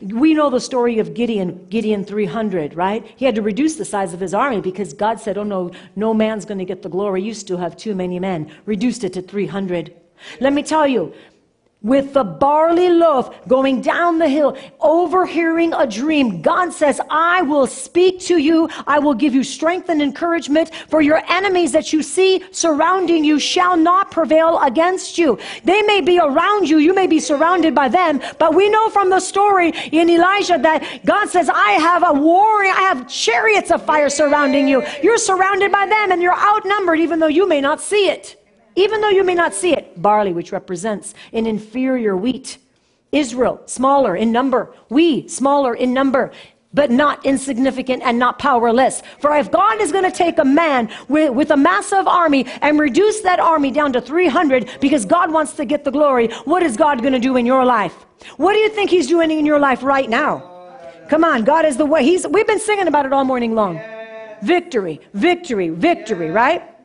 We know the story of Gideon, Gideon 300, right? He had to reduce the size of his army because God said, Oh, no, no man's going to get the glory. You still have too many men. Reduced it to 300. Let me tell you, with the barley loaf going down the hill, overhearing a dream. God says, I will speak to you. I will give you strength and encouragement for your enemies that you see surrounding you shall not prevail against you. They may be around you. You may be surrounded by them, but we know from the story in Elijah that God says, I have a warrior. I have chariots of fire surrounding you. You're surrounded by them and you're outnumbered even though you may not see it. Even though you may not see it, barley, which represents an inferior wheat. Israel, smaller in number. We, smaller in number, but not insignificant and not powerless. For if God is going to take a man with, with a massive army and reduce that army down to 300 because God wants to get the glory, what is God going to do in your life? What do you think He's doing in your life right now? Come on, God is the way. He's, we've been singing about it all morning long. Victory, victory, victory, right?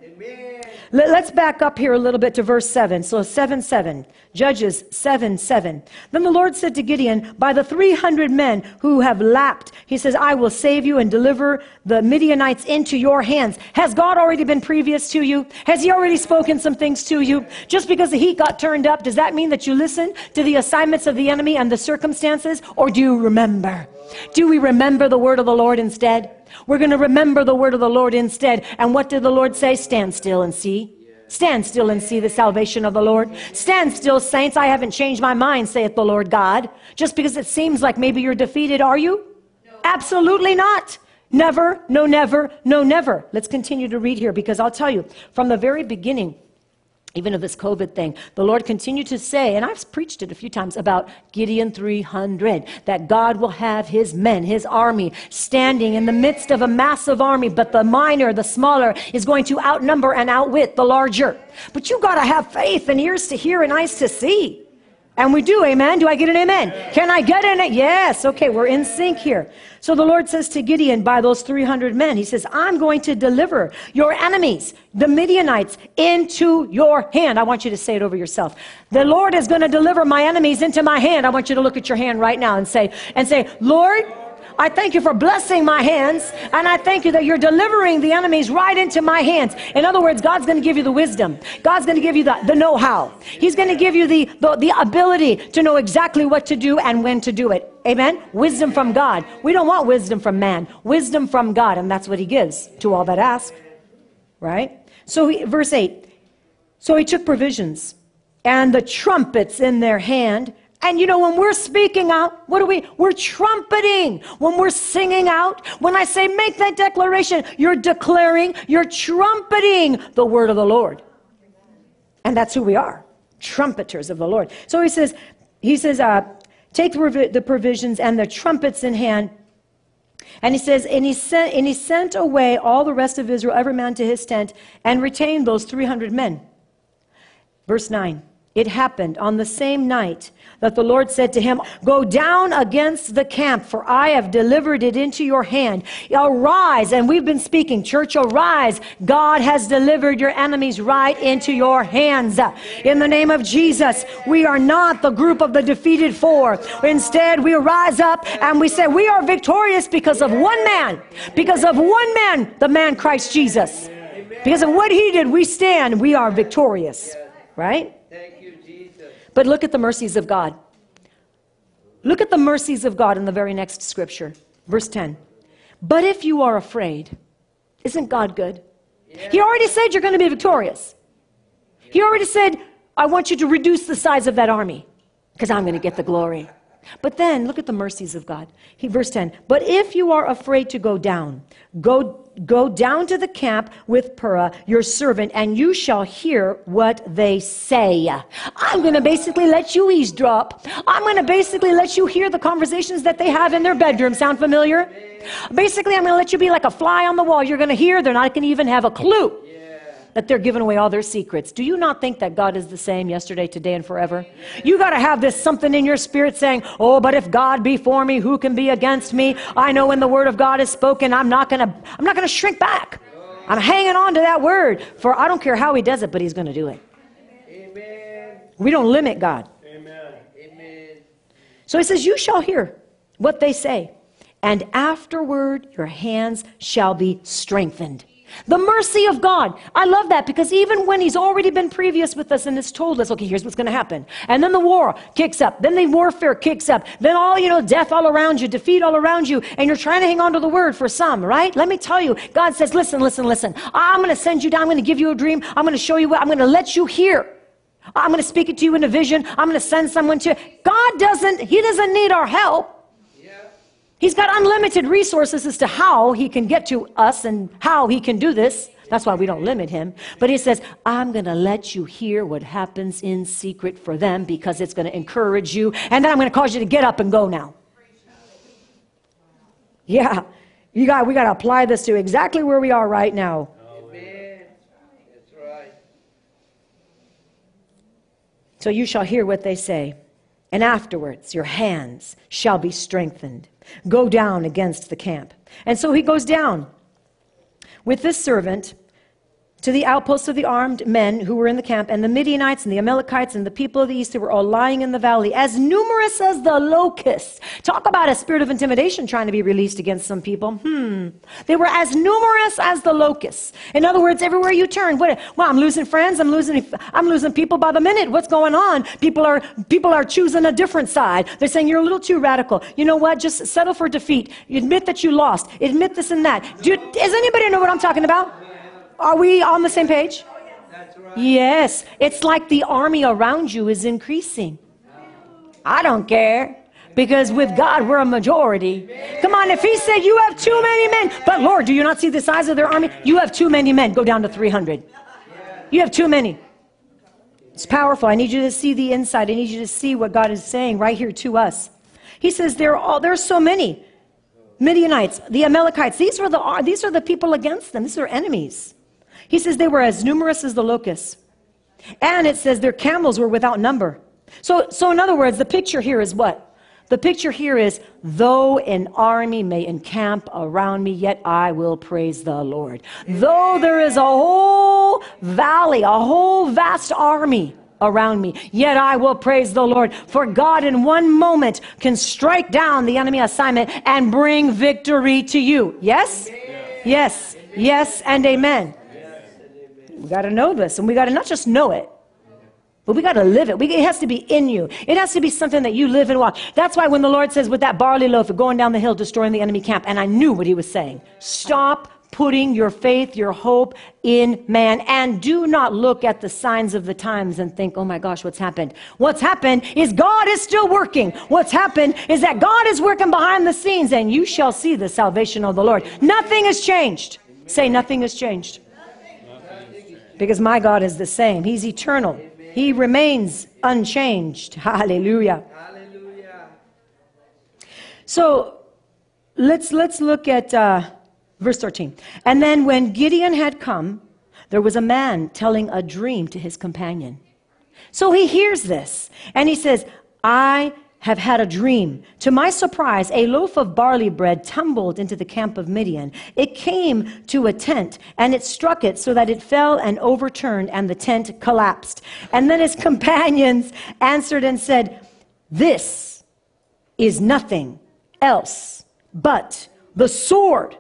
Let's back up here a little bit to verse 7. So 7 7. Judges 7 7. Then the Lord said to Gideon, By the 300 men who have lapped, he says, I will save you and deliver the Midianites into your hands. Has God already been previous to you? Has he already spoken some things to you? Just because the heat got turned up, does that mean that you listen to the assignments of the enemy and the circumstances? Or do you remember? Do we remember the word of the Lord instead? We're going to remember the word of the Lord instead. And what did the Lord say? Stand still and see. Stand still and see the salvation of the Lord. Stand still, saints. I haven't changed my mind, saith the Lord God. Just because it seems like maybe you're defeated, are you? No. Absolutely not. Never, no, never, no, never. Let's continue to read here because I'll tell you, from the very beginning, even of this COVID thing, the Lord continued to say, and I've preached it a few times about Gideon 300, that God will have his men, his army, standing in the midst of a massive army, but the minor, the smaller, is going to outnumber and outwit the larger. But you got to have faith and ears to hear and eyes to see. And we do, amen. Do I get an amen? Can I get in it? Yes. Okay, we're in sync here. So the Lord says to Gideon, by those 300 men, He says, I'm going to deliver your enemies, the Midianites, into your hand. I want you to say it over yourself. The Lord is going to deliver my enemies into my hand. I want you to look at your hand right now and say, and say, Lord, I thank you for blessing my hands, and I thank you that you're delivering the enemies right into my hands. In other words, God's going to give you the wisdom. God's going to give you the, the know how. He's going to give you the, the, the ability to know exactly what to do and when to do it. Amen? Wisdom from God. We don't want wisdom from man, wisdom from God, and that's what He gives to all that ask. Right? So, he, verse 8 So He took provisions and the trumpets in their hand and you know, when we're speaking out, what are we? We're trumpeting. When we're singing out, when I say make that declaration, you're declaring, you're trumpeting the word of the Lord. And that's who we are trumpeters of the Lord. So he says, he says, uh, take the provisions and the trumpets in hand. And he says, and he, sent, and he sent away all the rest of Israel, every man to his tent, and retained those 300 men. Verse 9. It happened on the same night that the Lord said to him, Go down against the camp, for I have delivered it into your hand. Arise. And we've been speaking, church, arise. God has delivered your enemies right into your hands. In the name of Jesus, we are not the group of the defeated four. Instead, we rise up and we say, We are victorious because of one man, because of one man, the man Christ Jesus. Because of what he did, we stand, we are victorious. Right? But look at the mercies of God. Look at the mercies of God in the very next scripture, verse 10. But if you are afraid, isn't God good? Yeah. He already said you're going to be victorious. He already said, I want you to reduce the size of that army because I'm going to get the glory. But then look at the mercies of God. He verse 10. But if you are afraid to go down, go go down to the camp with Purah, your servant, and you shall hear what they say. I'm going to basically let you eavesdrop. I'm going to basically let you hear the conversations that they have in their bedroom. Sound familiar? Basically, I'm going to let you be like a fly on the wall. You're going to hear, they're not going to even have a clue that they're giving away all their secrets. Do you not think that God is the same yesterday, today, and forever? You got to have this something in your spirit saying, Oh, but if God be for me, who can be against me? I know when the word of God is spoken, I'm not going to, I'm not going to shrink back. I'm hanging on to that word, for I don't care how he does it, but he's going to do it. Amen. We don't limit God. Amen. So he says, You shall hear what they say. And afterward, your hands shall be strengthened. The mercy of God. I love that because even when He's already been previous with us and has told us, okay, here's what's going to happen. And then the war kicks up. Then the warfare kicks up. Then all, you know, death all around you, defeat all around you. And you're trying to hang on to the word for some, right? Let me tell you, God says, listen, listen, listen. I'm going to send you down. I'm going to give you a dream. I'm going to show you what, I'm going to let you hear. I'm going to speak it to you in a vision. I'm going to send someone to you. God doesn't, He doesn't need our help. He's got unlimited resources as to how he can get to us and how he can do this. That's why we don't limit him. But he says, I'm going to let you hear what happens in secret for them because it's going to encourage you. And then I'm going to cause you to get up and go now. Yeah. You got, we got to apply this to exactly where we are right now. Amen. That's right. So you shall hear what they say. And afterwards, your hands shall be strengthened. Go down against the camp. And so he goes down with this servant to the outposts of the armed men who were in the camp, and the Midianites and the Amalekites and the people of the east who were all lying in the valley, as numerous as the locusts. Talk about a spirit of intimidation trying to be released against some people. Hmm. They were as numerous as the locusts. In other words, everywhere you turn, what, well, I'm losing friends, I'm losing, I'm losing people by the minute. What's going on? People are, people are choosing a different side. They're saying you're a little too radical. You know what? Just settle for defeat. Admit that you lost. Admit this and that. Do, does anybody know what I'm talking about? Are we on the same page? Yes. It's like the army around you is increasing. I don't care. Because with God, we're a majority. Come on, if He said you have too many men, but Lord, do you not see the size of their army? You have too many men. Go down to 300. You have too many. It's powerful. I need you to see the inside. I need you to see what God is saying right here to us. He says there are all there's so many. Midianites, the Amalekites, these are the these are the people against them. These are enemies. He says they were as numerous as the locusts. And it says their camels were without number. So, so in other words, the picture here is what? The picture here is, though an army may encamp around me, yet I will praise the Lord. Though there is a whole valley, a whole vast army around me, yet I will praise the Lord. For God in one moment can strike down the enemy assignment and bring victory to you. Yes? Yes. Yes and amen. We got to know this, and we got to not just know it, but we got to live it. We, it has to be in you. It has to be something that you live and walk. That's why when the Lord says, with that barley loaf, going down the hill, destroying the enemy camp, and I knew what he was saying. Stop putting your faith, your hope in man, and do not look at the signs of the times and think, oh my gosh, what's happened? What's happened is God is still working. What's happened is that God is working behind the scenes, and you shall see the salvation of the Lord. Nothing has changed. Say, nothing has changed because my God is the same. He's eternal. He remains unchanged. Hallelujah. Hallelujah. So let's let's look at uh, verse 13. And then when Gideon had come, there was a man telling a dream to his companion. So he hears this and he says, I have had a dream. To my surprise, a loaf of barley bread tumbled into the camp of Midian. It came to a tent, and it struck it so that it fell and overturned, and the tent collapsed. And then his companions answered and said, This is nothing else but the sword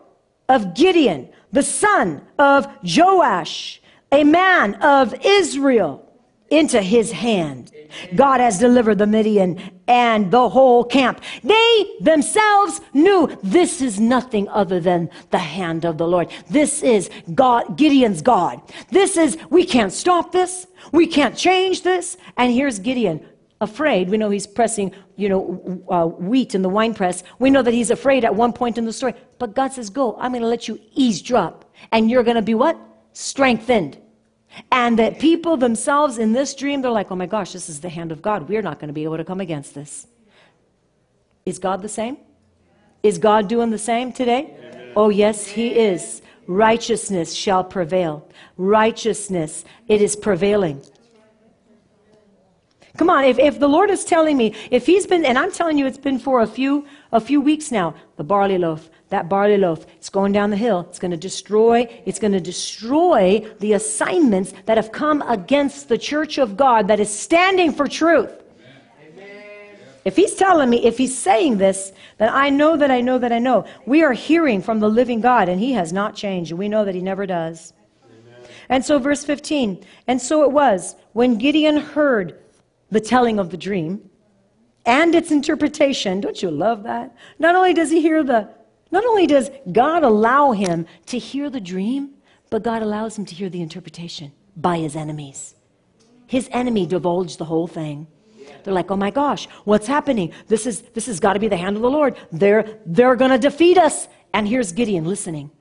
of Gideon, the son of Joash, a man of Israel, into his hand. God has delivered the Midian and the whole camp. They themselves knew this is nothing other than the hand of the Lord. This is God, Gideon's God. This is, we can't stop this. We can't change this. And here's Gideon afraid. We know he's pressing, you know, uh, wheat in the wine press. We know that he's afraid at one point in the story. But God says, go, I'm going to let you eavesdrop. And you're going to be what? Strengthened. And that people themselves in this dream, they're like, oh my gosh, this is the hand of God. We're not going to be able to come against this. Is God the same? Is God doing the same today? Amen. Oh, yes, He is. Righteousness shall prevail. Righteousness, it is prevailing. Come on, if, if the Lord is telling me, if He's been, and I'm telling you it's been for a few, a few weeks now, the barley loaf, that barley loaf, it's going down the hill. It's going to destroy, it's going to destroy the assignments that have come against the church of God that is standing for truth. Amen. If he's telling me, if he's saying this, then I know that I know that I know. We are hearing from the living God, and he has not changed, and we know that he never does. And so, verse 15, and so it was when Gideon heard the telling of the dream and its interpretation. Don't you love that? Not only does he hear the, not only does God allow him to hear the dream, but God allows him to hear the interpretation by his enemies. His enemy divulged the whole thing. They're like, oh my gosh, what's happening? This is this has got to be the hand of the Lord. They're they're gonna defeat us. And here's Gideon listening.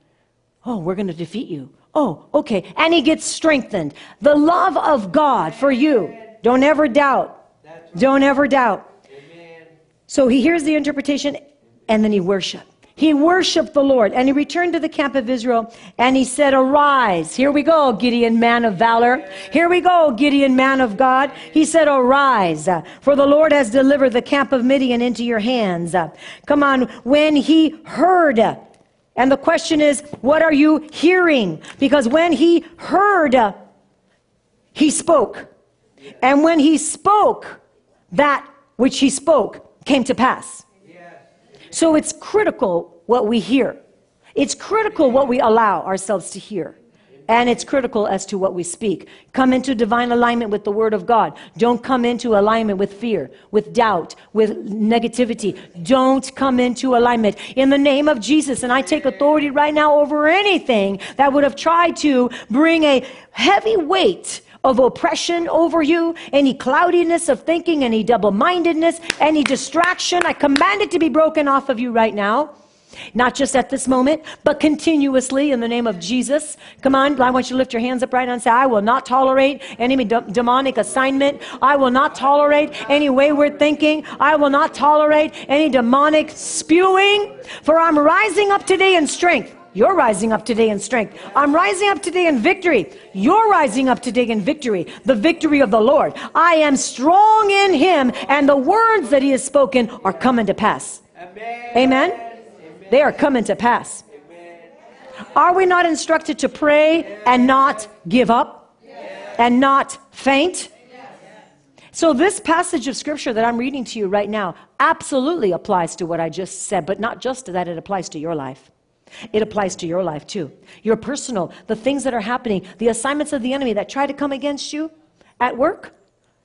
Oh, we're gonna defeat you. Oh, okay. And he gets strengthened. The love of God for you. Don't ever doubt. Don't ever doubt. So he hears the interpretation and then he worshiped. He worshiped the Lord and he returned to the camp of Israel and he said, Arise. Here we go, Gideon, man of valor. Here we go, Gideon, man of God. He said, Arise, for the Lord has delivered the camp of Midian into your hands. Come on. When he heard, and the question is, what are you hearing? Because when he heard, he spoke. And when he spoke, that which he spoke came to pass. So it's critical what we hear. It's critical what we allow ourselves to hear. And it's critical as to what we speak. Come into divine alignment with the Word of God. Don't come into alignment with fear, with doubt, with negativity. Don't come into alignment in the name of Jesus. And I take authority right now over anything that would have tried to bring a heavy weight of oppression over you, any cloudiness of thinking, any double mindedness, any distraction. I command it to be broken off of you right now. Not just at this moment, but continuously in the name of Jesus. Come on, I want you to lift your hands up right now and say, I will not tolerate any de- demonic assignment. I will not tolerate any wayward thinking. I will not tolerate any demonic spewing. For I'm rising up today in strength. You're rising up today in strength. I'm rising up today in victory. You're rising up today in victory. The victory of the Lord. I am strong in Him, and the words that He has spoken are coming to pass. Amen. Amen. They are coming to pass. Are we not instructed to pray and not give up and not faint? So, this passage of scripture that I'm reading to you right now absolutely applies to what I just said, but not just to that, it applies to your life. It applies to your life too. Your personal, the things that are happening, the assignments of the enemy that try to come against you at work,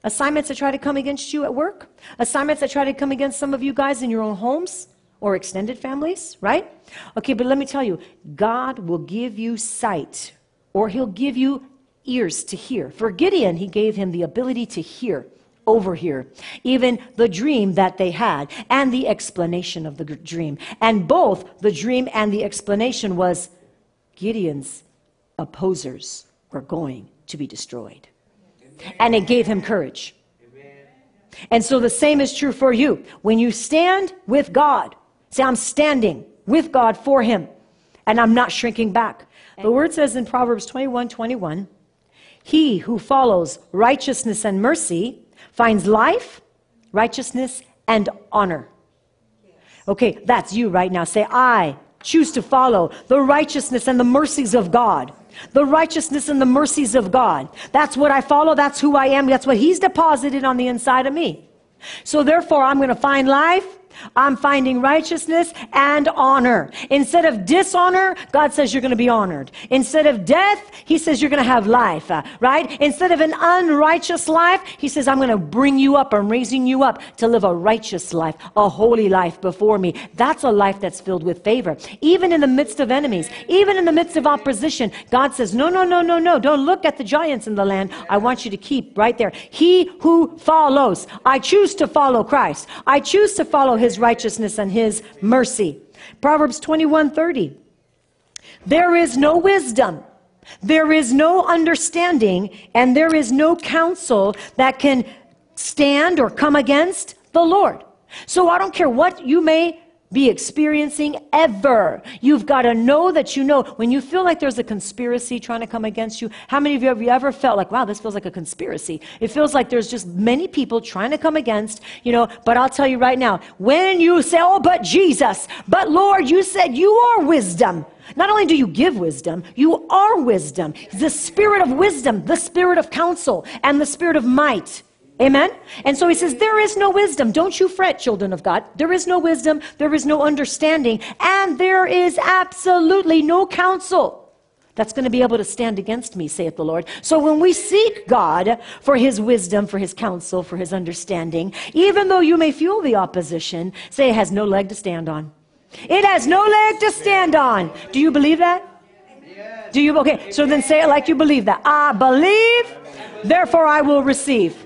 assignments that try to come against you at work, assignments that try to come against some of you guys in your own homes or extended families, right? Okay, but let me tell you, God will give you sight or he'll give you ears to hear. For Gideon, he gave him the ability to hear over here, even the dream that they had and the explanation of the dream. And both the dream and the explanation was Gideon's opposers were going to be destroyed. And it gave him courage. And so the same is true for you. When you stand with God, say, I'm standing with God for Him, and I'm not shrinking back. The word says in Proverbs 21 21, He who follows righteousness and mercy finds life, righteousness, and honor. Okay, that's you right now. Say, I choose to follow the righteousness and the mercies of God. The righteousness and the mercies of God. That's what I follow. That's who I am. That's what He's deposited on the inside of me. So therefore, I'm going to find life, I'm finding righteousness and honor. Instead of dishonor, God says you're going to be honored. Instead of death, He says you're going to have life, uh, right? Instead of an unrighteous life, He says, I'm going to bring you up. I'm raising you up to live a righteous life, a holy life before me. That's a life that's filled with favor. Even in the midst of enemies, even in the midst of opposition, God says, No, no, no, no, no. Don't look at the giants in the land. I want you to keep right there. He who follows, I choose to follow Christ. I choose to follow His his righteousness and his mercy. Proverbs 21:30. There is no wisdom, there is no understanding, and there is no counsel that can stand or come against the Lord. So I don't care what you may be experiencing ever. You've got to know that you know. When you feel like there's a conspiracy trying to come against you, how many of you have you ever felt like, wow, this feels like a conspiracy? It feels like there's just many people trying to come against, you know. But I'll tell you right now, when you say, oh, but Jesus, but Lord, you said you are wisdom. Not only do you give wisdom, you are wisdom. The spirit of wisdom, the spirit of counsel, and the spirit of might Amen? And so he says, There is no wisdom. Don't you fret, children of God. There is no wisdom, there is no understanding, and there is absolutely no counsel that's going to be able to stand against me, saith the Lord. So when we seek God for his wisdom, for his counsel, for his understanding, even though you may feel the opposition, say it has no leg to stand on. It has no leg to stand on. Do you believe that? Do you? Okay, so then say it like you believe that. I believe, therefore I will receive.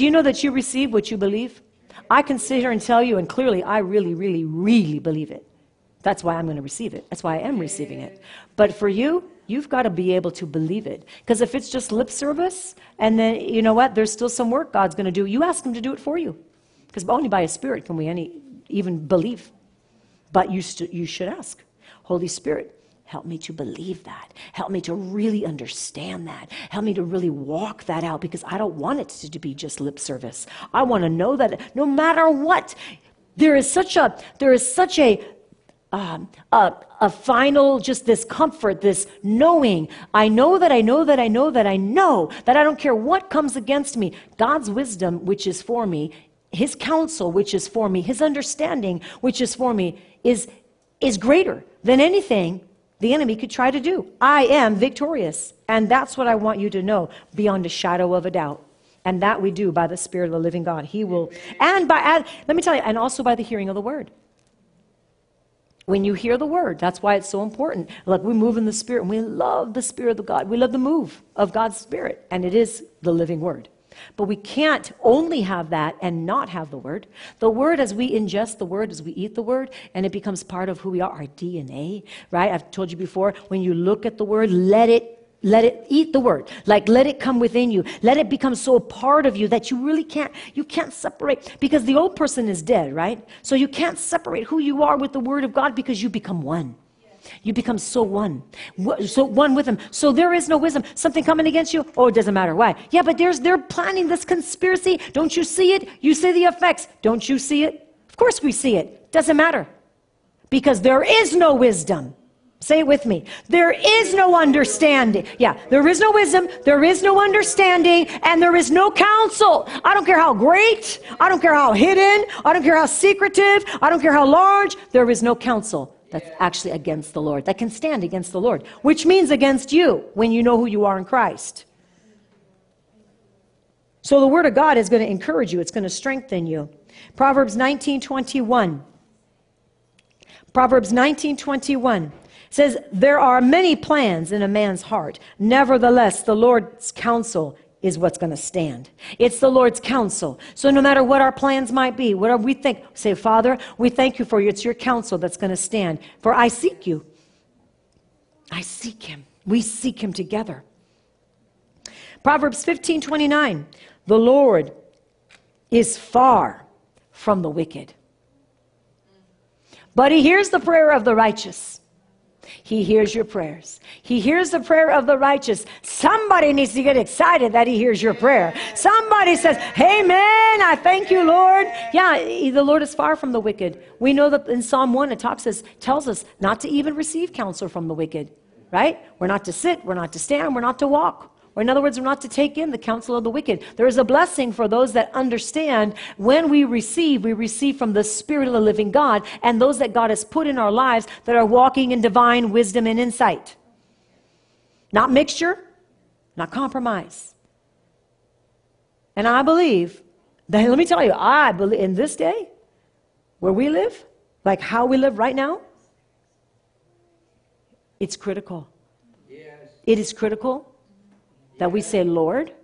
Do you know that you receive what you believe? I can sit here and tell you, and clearly I really, really, really believe it. That's why I'm going to receive it. That's why I am receiving it. But for you, you've got to be able to believe it. Because if it's just lip service, and then, you know what, there's still some work God's going to do, you ask Him to do it for you. Because only by His Spirit can we any, even believe. But you, st- you should ask Holy Spirit, help me to believe that. Help me to really understand that. Help me to really walk that out because I don't want it to be just lip service. I want to know that no matter what, there is such a, there is such a, um, a, a final, just this comfort, this knowing. I know that I know that I know that I know that I don't care what comes against me. God's wisdom, which is for me, His counsel, which is for me, His understanding, which is for me, is, is greater than anything the enemy could try to do. I am victorious. And that's what I want you to know beyond a shadow of a doubt. And that we do by the Spirit of the living God. He will, and by, and, let me tell you, and also by the hearing of the word when you hear the word. That's why it's so important. Like we move in the spirit and we love the spirit of God. We love the move of God's spirit, and it is the living word. But we can't only have that and not have the word. The word, as we ingest the word, as we eat the word, and it becomes part of who we are, our DNA, right? I've told you before, when you look at the word, let it let it eat the word. Like let it come within you. Let it become so a part of you that you really can't you can't separate because the old person is dead, right? So you can't separate who you are with the word of God because you become one. You become so one, so one with them. So there is no wisdom. Something coming against you? Oh, it doesn't matter. Why? Yeah, but there's they're planning this conspiracy. Don't you see it? You see the effects. Don't you see it? Of course we see it. Doesn't matter. Because there is no wisdom. Say it with me. There is no understanding. Yeah, there is no wisdom, there is no understanding, and there is no counsel. I don't care how great, I don't care how hidden, I don't care how secretive, I don't care how large, there is no counsel that's actually against the Lord, that can stand against the Lord, which means against you when you know who you are in Christ. So the word of God is going to encourage you, it's going to strengthen you. Proverbs 19:21. Proverbs 19:21 says, There are many plans in a man's heart. Nevertheless, the Lord's counsel is what's going to stand. It's the Lord's counsel. So no matter what our plans might be, whatever we think, say, Father, we thank you for you. It's your counsel that's going to stand. For I seek you. I seek him. We seek him together. Proverbs 15 29. The Lord is far from the wicked, but he hears the prayer of the righteous. He hears your prayers. He hears the prayer of the righteous. Somebody needs to get excited that He hears your prayer. Somebody says, Amen. I thank you, Lord. Yeah, the Lord is far from the wicked. We know that in Psalm 1, it talks us, tells us not to even receive counsel from the wicked, right? We're not to sit, we're not to stand, we're not to walk. Or, in other words, we're not to take in the counsel of the wicked. There is a blessing for those that understand when we receive, we receive from the Spirit of the living God and those that God has put in our lives that are walking in divine wisdom and insight. Not mixture, not compromise. And I believe that, let me tell you, I believe in this day, where we live, like how we live right now, it's critical. Yes. It is critical that we say, Lord,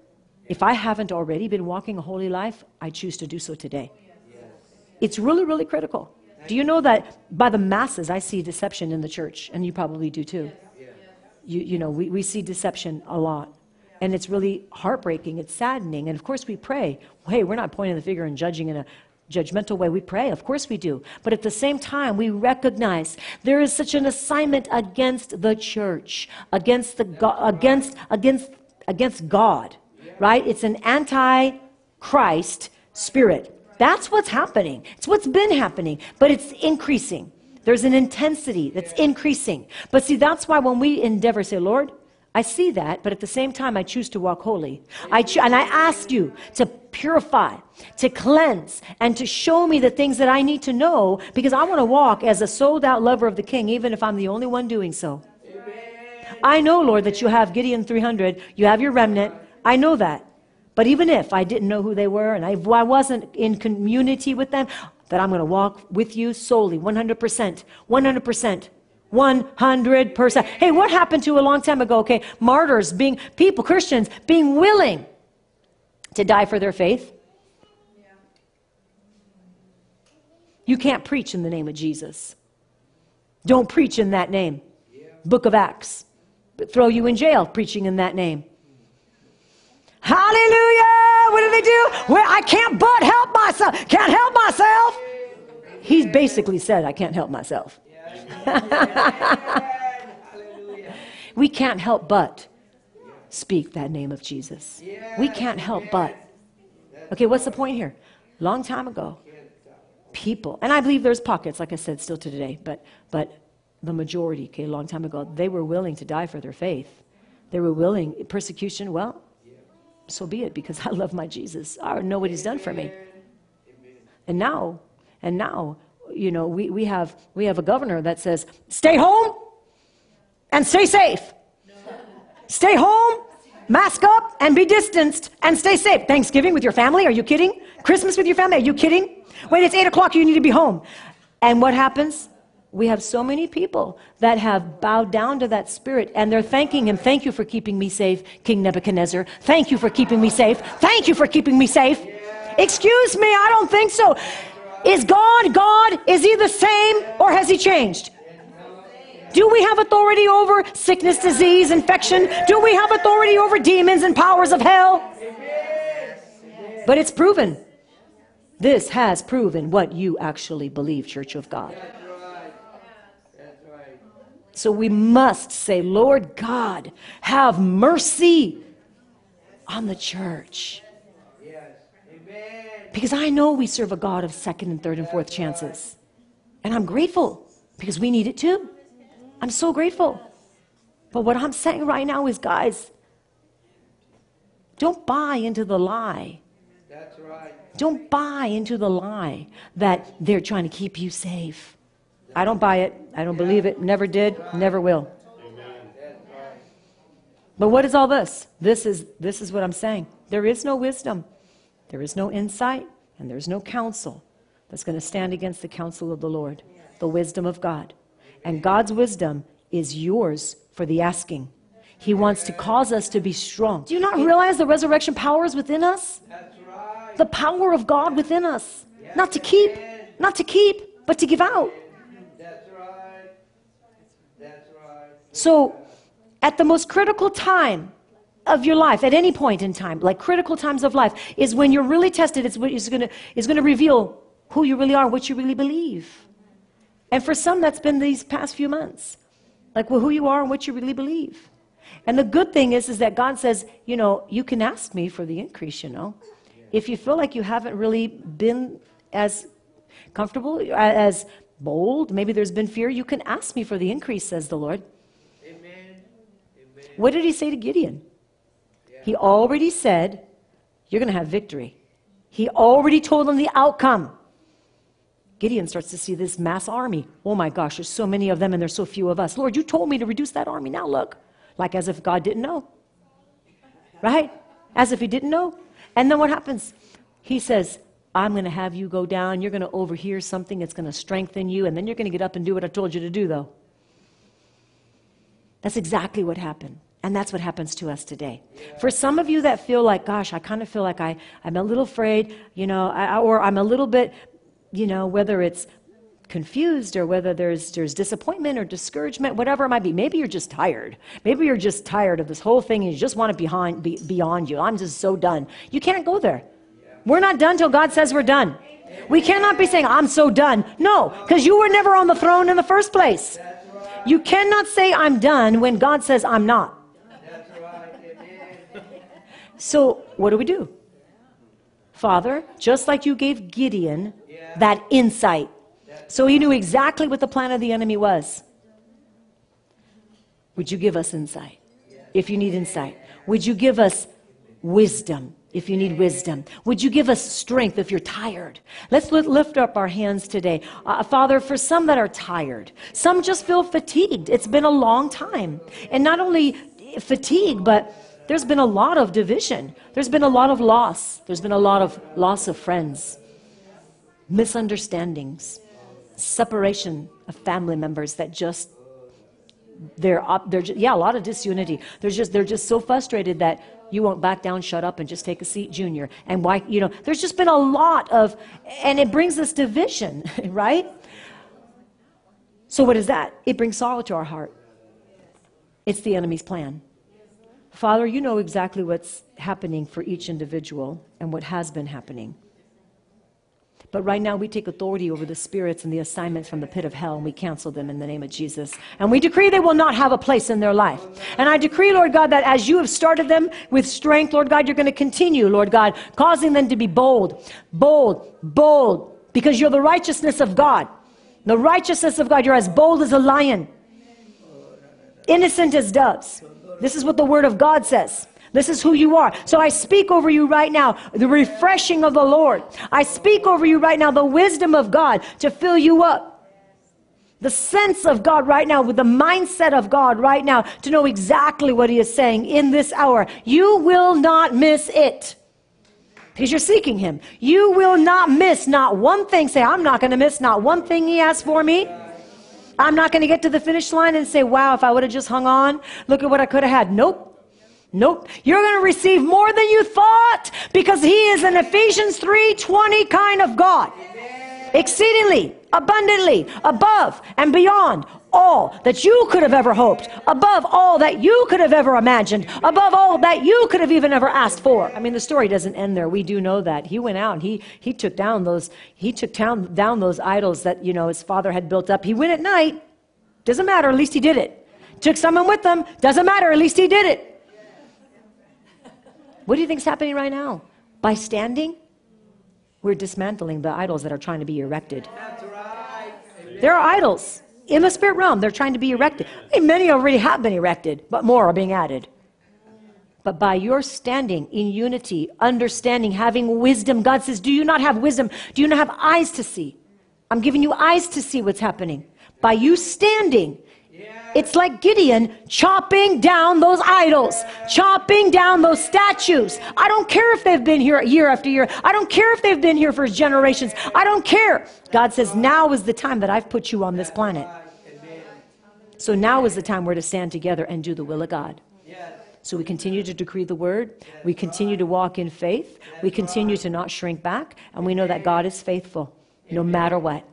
if I haven't already been walking a holy life, I choose to do so today. It's really, really critical. Do you know that by the masses, I see deception in the church, and you probably do too. You, you know, we, we see deception a lot. And it's really heartbreaking, it's saddening. And of course, we pray. Hey, we're not pointing the finger and judging in a judgmental way. We pray, of course we do. But at the same time, we recognize there is such an assignment against the church, against the go- against against against God, right? It's an anti Christ spirit. That's what's happening. It's what's been happening, but it's increasing. There's an intensity that's increasing. But see, that's why when we endeavor, say, Lord, I see that, but at the same time, I choose to walk holy. I cho- and I ask you to purify, to cleanse, and to show me the things that I need to know because I want to walk as a sold out lover of the king, even if I'm the only one doing so. I know, Lord, that you have Gideon 300, you have your remnant. I know that. But even if I didn't know who they were and I, wasn't in community with them, that I'm going to walk with you solely, 100%. 100%. 100%. Hey, what happened to a long time ago? Okay, martyrs being people, Christians being willing to die for their faith. You can't preach in the name of Jesus. Don't preach in that name. Book of Acts. Throw you in jail preaching in that name. Hallelujah! What do they do? Well, I can't but help myself. Can't help myself. He basically said, I can't help myself. we can't help but speak that name of Jesus. We can't help but. Okay, what's the point here? Long time ago, people, and I believe there's pockets, like I said, still to today, but but the majority, okay, a long time ago, they were willing to die for their faith. They were willing persecution. Well, so be it, because I love my Jesus. I know what He's done for me. And now, and now, you know, we, we have we have a governor that says, "Stay home and stay safe. Stay home." Mask up and be distanced and stay safe. Thanksgiving with your family? Are you kidding? Christmas with your family? Are you kidding? Wait, it's 8 o'clock. You need to be home. And what happens? We have so many people that have bowed down to that spirit and they're thanking him. Thank you for keeping me safe, King Nebuchadnezzar. Thank you for keeping me safe. Thank you for keeping me safe. Excuse me, I don't think so. Is God God? Is he the same or has he changed? Do we have authority over sickness, disease, infection? Do we have authority over demons and powers of hell? But it's proven. This has proven what you actually believe, Church of God. So we must say, Lord God, have mercy on the church. Because I know we serve a God of second and third and fourth chances. And I'm grateful because we need it too. I'm so grateful. But what I'm saying right now is, guys, don't buy into the lie. That's right. Don't buy into the lie that they're trying to keep you safe. I don't buy it. I don't believe it. Never did. Never will. But what is all this? This is this is what I'm saying. There is no wisdom. There is no insight and there's no counsel that's going to stand against the counsel of the Lord, the wisdom of God. And God's wisdom is yours for the asking. He wants to cause us to be strong. Do you not realize the resurrection power is within us? Right. The power of God within us. Not to keep, not to keep, but to give out. That's right. That's right. So, at the most critical time of your life, at any point in time, like critical times of life, is when you're really tested. It's what is going going to reveal who you really are, what you really believe. And for some, that's been these past few months, like well, who you are and what you really believe. And the good thing is, is that God says, you know, you can ask me for the increase. You know, if you feel like you haven't really been as comfortable, as bold, maybe there's been fear, you can ask me for the increase, says the Lord. What did he say to Gideon? He already said, You're going to have victory. He already told him the outcome. Gideon starts to see this mass army. Oh my gosh, there's so many of them and there's so few of us. Lord, you told me to reduce that army. Now look. Like as if God didn't know. Right? As if he didn't know. And then what happens? He says, I'm going to have you go down. You're going to overhear something that's going to strengthen you. And then you're going to get up and do what I told you to do, though. That's exactly what happened. And that's what happens to us today. For some of you that feel like, gosh, I kind of feel like I, I'm a little afraid, you know, I, or I'm a little bit, you know, whether it's confused or whether there's, there's disappointment or discouragement, whatever it might be. Maybe you're just tired. Maybe you're just tired of this whole thing and you just want it behind, be, beyond you. I'm just so done. You can't go there. We're not done till God says we're done. We cannot be saying, I'm so done. No, because you were never on the throne in the first place. You cannot say, I'm done when God says, I'm not. So, what do we do? Father, just like you gave Gideon that insight, so he knew exactly what the plan of the enemy was, would you give us insight? if you need insight? Would you give us wisdom if you need wisdom? Would you give us strength if you're tired? Let's lift up our hands today. Uh, Father, for some that are tired, some just feel fatigued. It's been a long time. And not only fatigue, but there's been a lot of division. There's been a lot of loss. There's been a lot of loss of friends, misunderstandings, separation of family members that just they're up they're just, yeah a lot of disunity they're just they're just so frustrated that you won't back down shut up and just take a seat junior. And why you know there's just been a lot of and it brings us division right? So what is that? It brings sorrow to our heart. It's the enemy's plan. Father you know exactly what's happening for each individual and what has been happening but right now, we take authority over the spirits and the assignments from the pit of hell, and we cancel them in the name of Jesus. And we decree they will not have a place in their life. And I decree, Lord God, that as you have started them with strength, Lord God, you're going to continue, Lord God, causing them to be bold, bold, bold, because you're the righteousness of God. The righteousness of God, you're as bold as a lion, innocent as doves. This is what the Word of God says. This is who you are. So I speak over you right now the refreshing of the Lord. I speak over you right now the wisdom of God to fill you up. The sense of God right now, with the mindset of God right now, to know exactly what He is saying in this hour. You will not miss it because you're seeking Him. You will not miss not one thing. Say, I'm not going to miss not one thing He has for me. I'm not going to get to the finish line and say, wow, if I would have just hung on, look at what I could have had. Nope. Nope. You're going to receive more than you thought because he is an Ephesians 3:20 kind of God. Exceedingly, abundantly, above and beyond all that you could have ever hoped, above all that you could have ever imagined, above all that you could have even ever asked for. I mean, the story doesn't end there. We do know that. He went out and he he took down those he took down down those idols that, you know, his father had built up. He went at night. Doesn't matter, at least he did it. Took someone with him. Doesn't matter, at least he did it. What do you think is happening right now? By standing, we're dismantling the idols that are trying to be erected. There are idols in the spirit realm. They're trying to be erected. I mean, many already have been erected, but more are being added. But by your standing in unity, understanding, having wisdom, God says, Do you not have wisdom? Do you not have eyes to see? I'm giving you eyes to see what's happening. By you standing, it's like Gideon chopping down those idols, chopping down those statues. I don't care if they've been here year after year. I don't care if they've been here for generations. I don't care. God says, now is the time that I've put you on this planet. So now is the time we're to stand together and do the will of God. So we continue to decree the word. We continue to walk in faith. We continue to not shrink back. And we know that God is faithful no matter what.